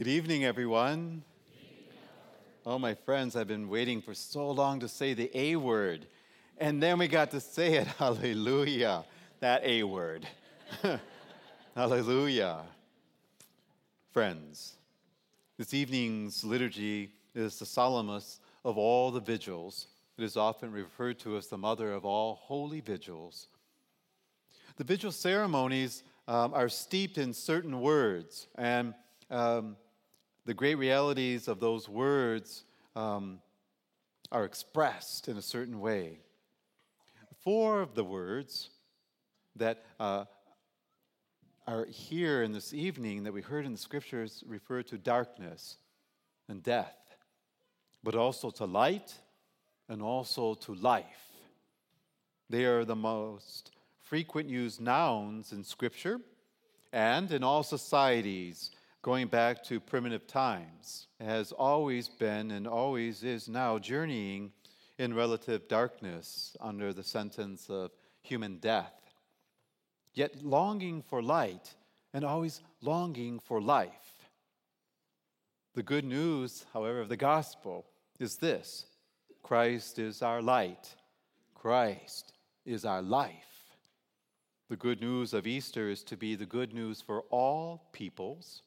Good evening, everyone. Oh, my friends, I've been waiting for so long to say the A word. And then we got to say it. Hallelujah. That A word. Hallelujah. Friends, this evening's liturgy is the solemnest of all the vigils. It is often referred to as the mother of all holy vigils. The vigil ceremonies um, are steeped in certain words, and um, the great realities of those words um, are expressed in a certain way. Four of the words that uh, are here in this evening that we heard in the scriptures refer to darkness and death, but also to light and also to life. They are the most frequent used nouns in scripture and in all societies going back to primitive times, has always been and always is now journeying in relative darkness under the sentence of human death, yet longing for light and always longing for life. The good news, however, of the gospel is this Christ is our light, Christ is our life. The good news of Easter is to be the good news for all peoples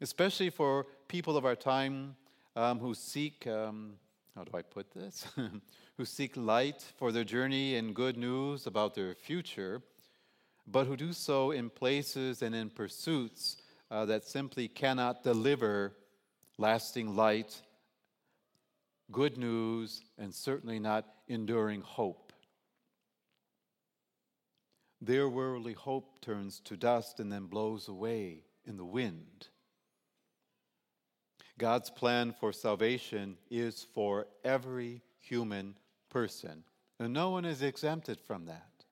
especially for people of our time um, who seek, um, how do I put this? who seek light for their journey and good news about their future, but who do so in places and in pursuits uh, that simply cannot deliver lasting light, good news, and certainly not enduring hope. Their worldly hope turns to dust and then blows away in the wind. God's plan for salvation is for every human person, and no one is exempted from that.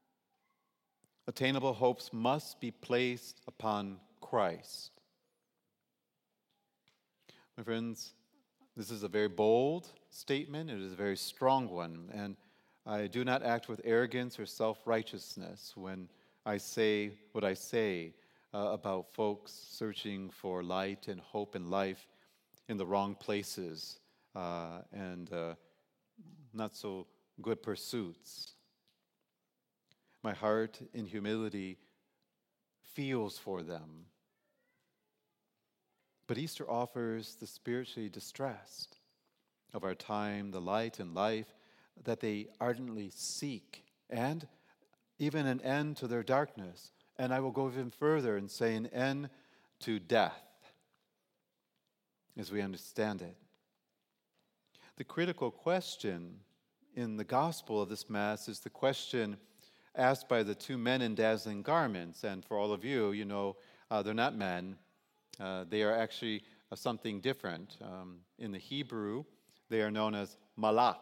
Attainable hopes must be placed upon Christ. My friends, this is a very bold statement, it is a very strong one, and I do not act with arrogance or self righteousness when I say what I say uh, about folks searching for light and hope and life in the wrong places uh, and uh, not so good pursuits. My heart in humility feels for them. But Easter offers the spiritually distressed of our time, the light and life that they ardently seek, and even an end to their darkness. And I will go even further and say an end to death as we understand it. The critical question in the gospel of this Mass is the question asked by the two men in dazzling garments. And for all of you, you know, uh, they're not men, uh, they are actually uh, something different. Um, in the Hebrew, they are known as malak.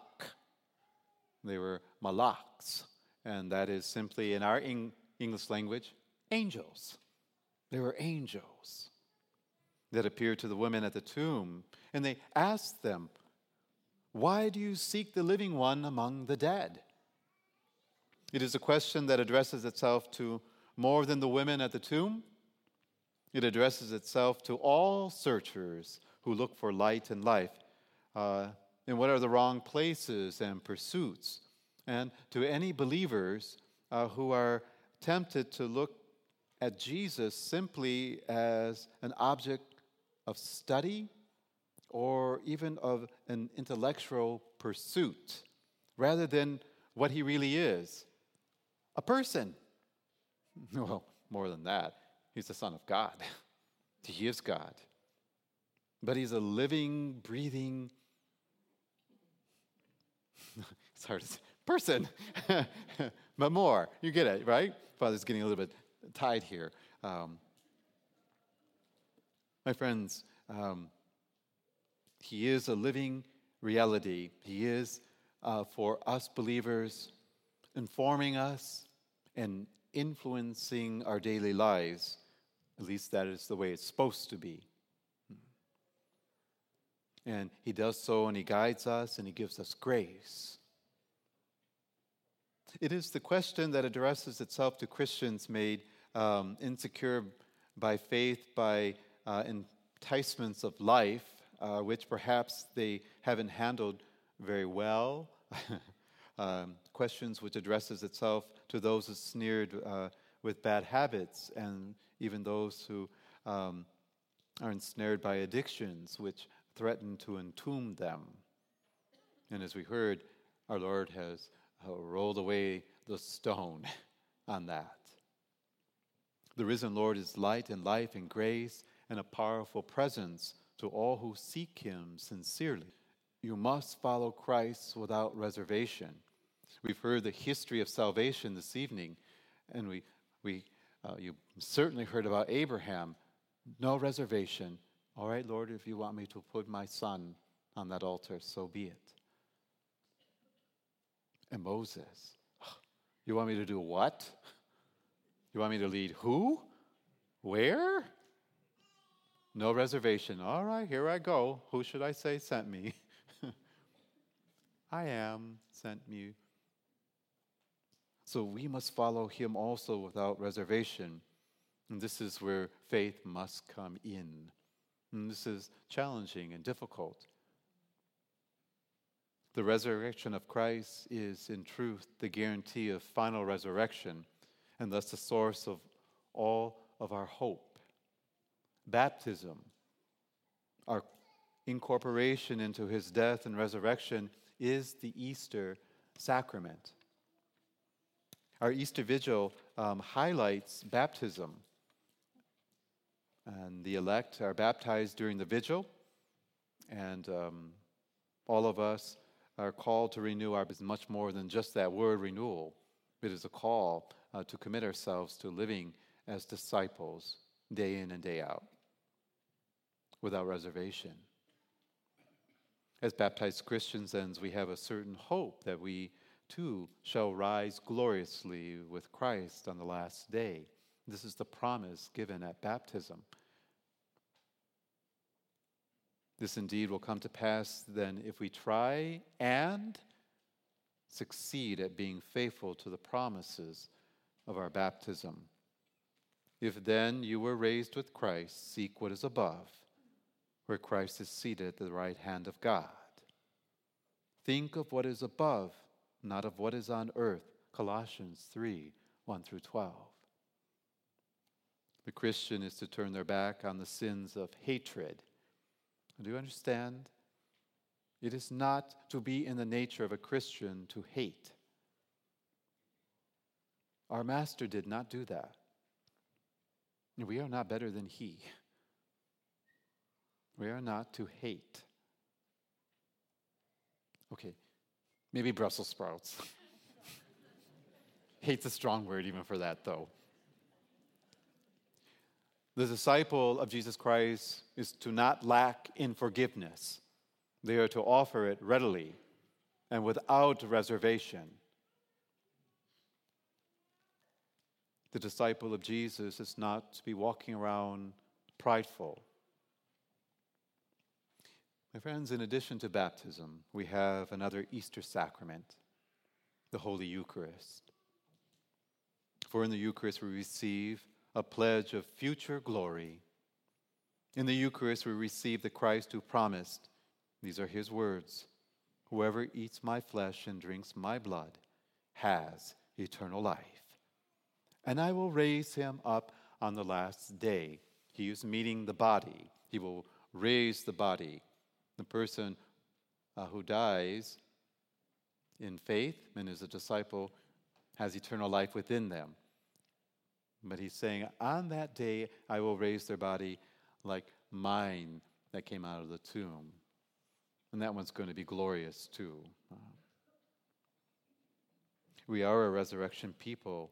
They were malaks, and that is simply in our English language, angels. They were angels that appeared to the women at the tomb, and they asked them, Why do you seek the living one among the dead? It is a question that addresses itself to more than the women at the tomb. It addresses itself to all searchers who look for light and life. Uh, and what are the wrong places and pursuits? And to any believers uh, who are tempted to look at Jesus simply as an object of study or even of an intellectual pursuit rather than what he really is a person. Well, more than that, he's the Son of God. he is God. But he's a living, breathing, it's hard to say, person. but more. You get it, right? Father's getting a little bit tied here. Um, my friends, um, He is a living reality. He is uh, for us believers, informing us and influencing our daily lives. At least that is the way it's supposed to be. And He does so and He guides us and He gives us grace. It is the question that addresses itself to Christians made um, insecure by faith, by uh, enticements of life, uh, which perhaps they haven't handled very well. um, questions which addresses itself to those who sneered uh, with bad habits and even those who um, are ensnared by addictions which threaten to entomb them. And as we heard, our Lord has uh, rolled away the stone on that. The risen Lord is light and life and grace and a powerful presence to all who seek him sincerely. You must follow Christ without reservation. We've heard the history of salvation this evening, and we, we, uh, you certainly heard about Abraham. No reservation. All right, Lord, if you want me to put my son on that altar, so be it. And Moses, you want me to do what? You want me to lead who? Where? No reservation. All right, here I go. Who should I say sent me? I am sent me. So we must follow him also without reservation. And this is where faith must come in. And this is challenging and difficult. The resurrection of Christ is, in truth, the guarantee of final resurrection and thus the source of all of our hope. Baptism, our incorporation into his death and resurrection, is the Easter sacrament. Our Easter Vigil um, highlights baptism. And the elect are baptized during the vigil, and um, all of us are called to renew our is much more than just that word renewal. It is a call uh, to commit ourselves to living as disciples day in and day out without reservation. As baptized Christians, then, we have a certain hope that we too shall rise gloriously with Christ on the last day. This is the promise given at baptism. This indeed will come to pass then if we try and succeed at being faithful to the promises of our baptism. If then you were raised with Christ, seek what is above, where Christ is seated at the right hand of God. Think of what is above, not of what is on earth. Colossians 3 1 through 12. The Christian is to turn their back on the sins of hatred do you understand? It is not to be in the nature of a Christian to hate. Our Master did not do that. We are not better than He. We are not to hate. Okay, maybe Brussels sprouts. Hate's a strong word even for that, though. The disciple of Jesus Christ is to not lack in forgiveness. They are to offer it readily and without reservation. The disciple of Jesus is not to be walking around prideful. My friends, in addition to baptism, we have another Easter sacrament, the Holy Eucharist. For in the Eucharist we receive a pledge of future glory. In the Eucharist, we receive the Christ who promised, these are his words Whoever eats my flesh and drinks my blood has eternal life. And I will raise him up on the last day. He is meeting the body. He will raise the body. The person uh, who dies in faith and is a disciple has eternal life within them. But he's saying, On that day I will raise their body like mine that came out of the tomb. And that one's going to be glorious too. we are a resurrection people,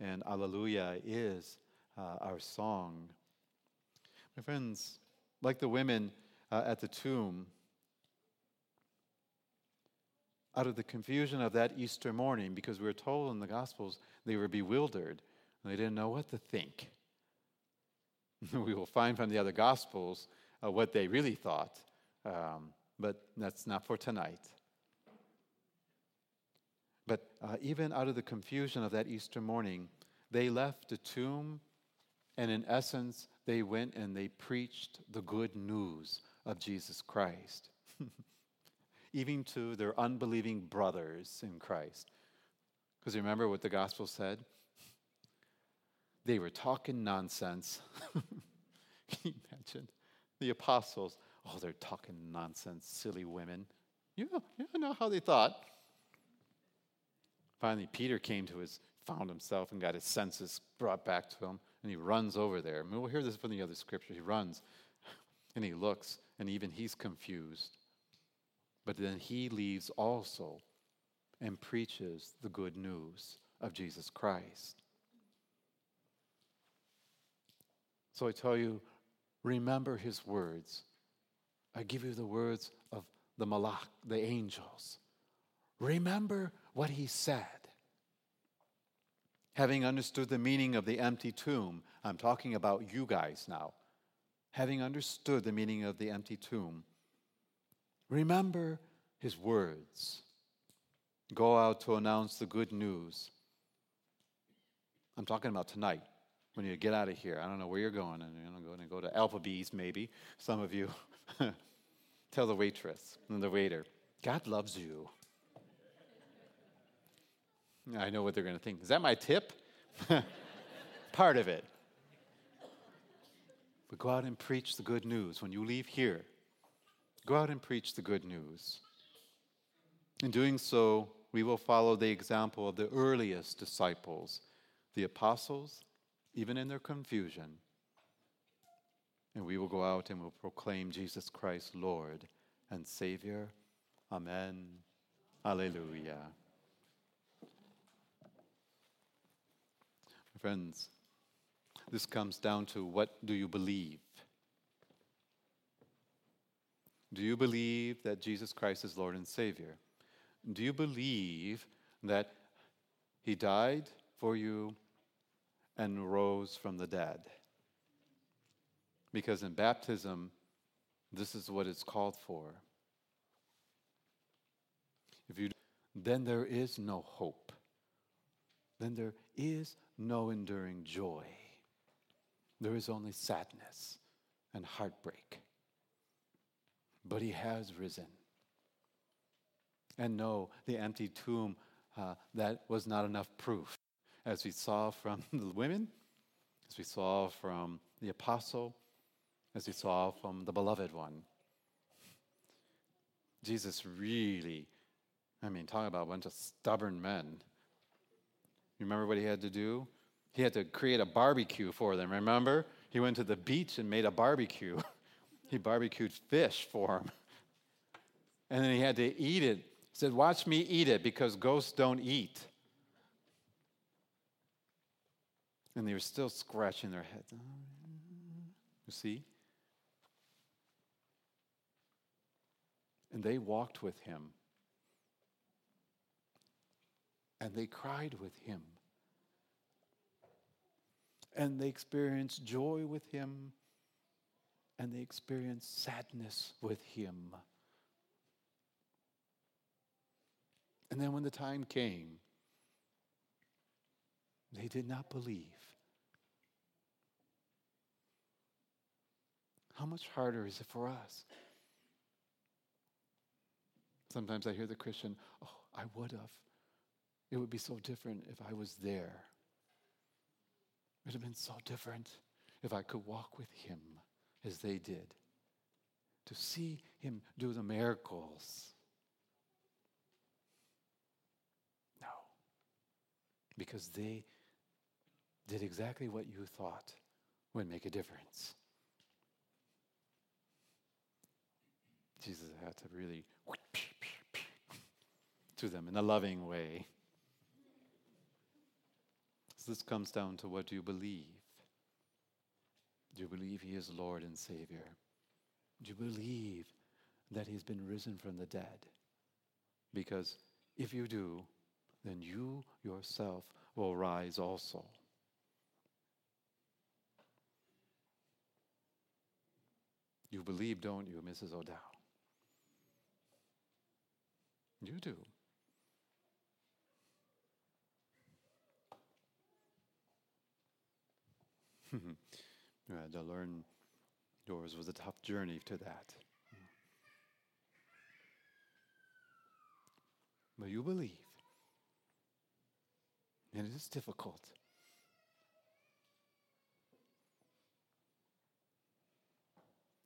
and Alleluia is uh, our song. My friends, like the women uh, at the tomb, out of the confusion of that Easter morning, because we're told in the Gospels they were bewildered they didn't know what to think. we will find from the other Gospels uh, what they really thought, um, but that's not for tonight. But uh, even out of the confusion of that Easter morning, they left the tomb And in essence, they went and they preached the good news of Jesus Christ, even to their unbelieving brothers in Christ. Because remember what the gospel said? They were talking nonsense. Can you imagine? The apostles, oh, they're talking nonsense, silly women. You you know how they thought. Finally, Peter came to his, found himself and got his senses brought back to him, and he runs over there. I mean, we'll hear this from the other scripture. He runs and he looks, and even he's confused. But then he leaves also and preaches the good news of Jesus Christ. So I tell you, remember his words. I give you the words of the malach, the angels. Remember what he said. Having understood the meaning of the empty tomb, I'm talking about you guys now. Having understood the meaning of the empty tomb, remember his words. Go out to announce the good news. I'm talking about tonight when you get out of here. I don't know where you're going, and you're going to go to Applebee's maybe. Some of you tell the waitress and the waiter, God loves you. I know what they're going to think. Is that my tip? Part of it. But go out and preach the good news. When you leave here, go out and preach the good news. In doing so, we will follow the example of the earliest disciples, the apostles, even in their confusion. And we will go out and will proclaim Jesus Christ, Lord and Savior. Amen. Alleluia. Friends, this comes down to what do you believe? Do you believe that Jesus Christ is Lord and Savior? Do you believe that He died for you and rose from the dead? Because in baptism, this is what it's called for. If you then there is no hope. Then there is no enduring joy. There is only sadness and heartbreak. But he has risen. And no, the empty tomb, uh, that was not enough proof. As we saw from the women, as we saw from the apostle, as we saw from the beloved one. Jesus really, I mean, talk about a bunch of stubborn men. Remember what he had to do? He had to create a barbecue for them, remember? He went to the beach and made a barbecue. he barbecued fish for them. And then he had to eat it. He said, Watch me eat it because ghosts don't eat. And they were still scratching their heads. You see? And they walked with him. And they cried with him. And they experienced joy with him. And they experienced sadness with him. And then when the time came, they did not believe. How much harder is it for us? Sometimes I hear the Christian, oh, I would have. It would be so different if I was there. It would have been so different if I could walk with him as they did. To see him do the miracles. No. Because they did exactly what you thought would make a difference. Jesus had to really to them in a loving way. So this comes down to what do you believe? Do you believe He is Lord and Savior? Do you believe that He's been risen from the dead? Because if you do, then you yourself will rise also. You believe, don't you, Mrs. O'Dowd? You do. Had to learn yours was a tough journey to that. But you believe. And it is difficult.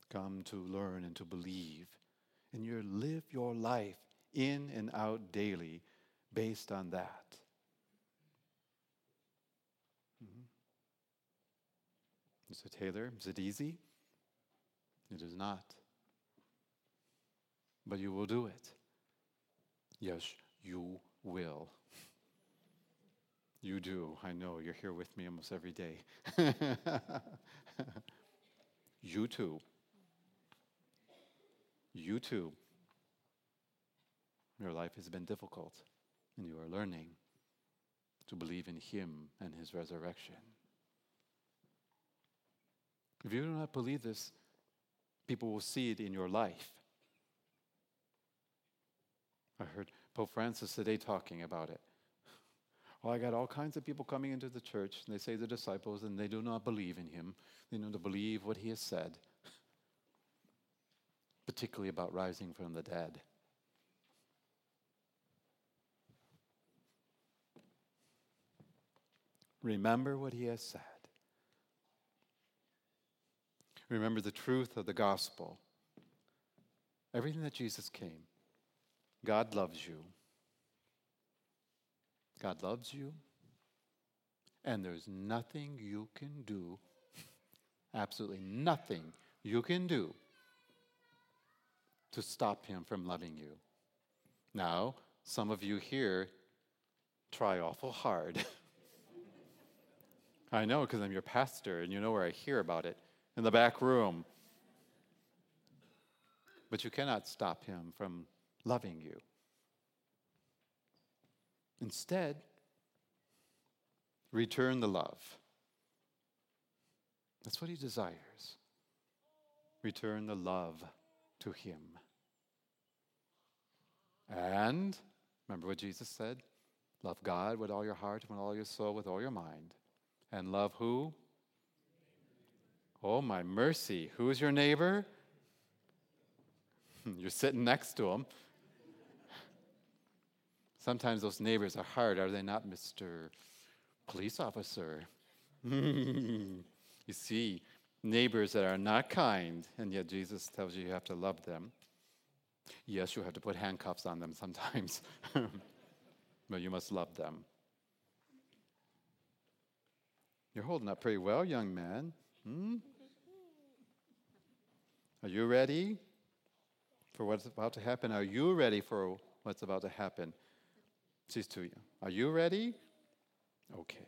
Come to learn and to believe. And you live your life in and out daily based on that. Mr. Taylor, is it easy? It is not. But you will do it. Yes, you will. You do. I know. You're here with me almost every day. you too. You too. Your life has been difficult, and you are learning to believe in Him and His resurrection. If you do not believe this, people will see it in your life. I heard Pope Francis today talking about it. Well, I got all kinds of people coming into the church, and they say the disciples, and they do not believe in him. They do not believe what he has said, particularly about rising from the dead. Remember what he has said. Remember the truth of the gospel. Everything that Jesus came. God loves you. God loves you. And there's nothing you can do, absolutely nothing you can do to stop him from loving you. Now, some of you here try awful hard. I know because I'm your pastor and you know where I hear about it in the back room. But you cannot stop him from loving you. Instead, return the love. That's what he desires. Return the love to him. And remember what Jesus said? Love God with all your heart, with all your soul, with all your mind. And love who? Oh, my mercy. Who's your neighbor? You're sitting next to him. Sometimes those neighbors are hard, are they not, Mr. Police Officer? you see, neighbors that are not kind, and yet Jesus tells you you have to love them. Yes, you have to put handcuffs on them sometimes, but you must love them. You're holding up pretty well, young man. Hmm? Are you ready for what's about to happen? Are you ready for what's about to happen? She's to you. Are you ready? Okay.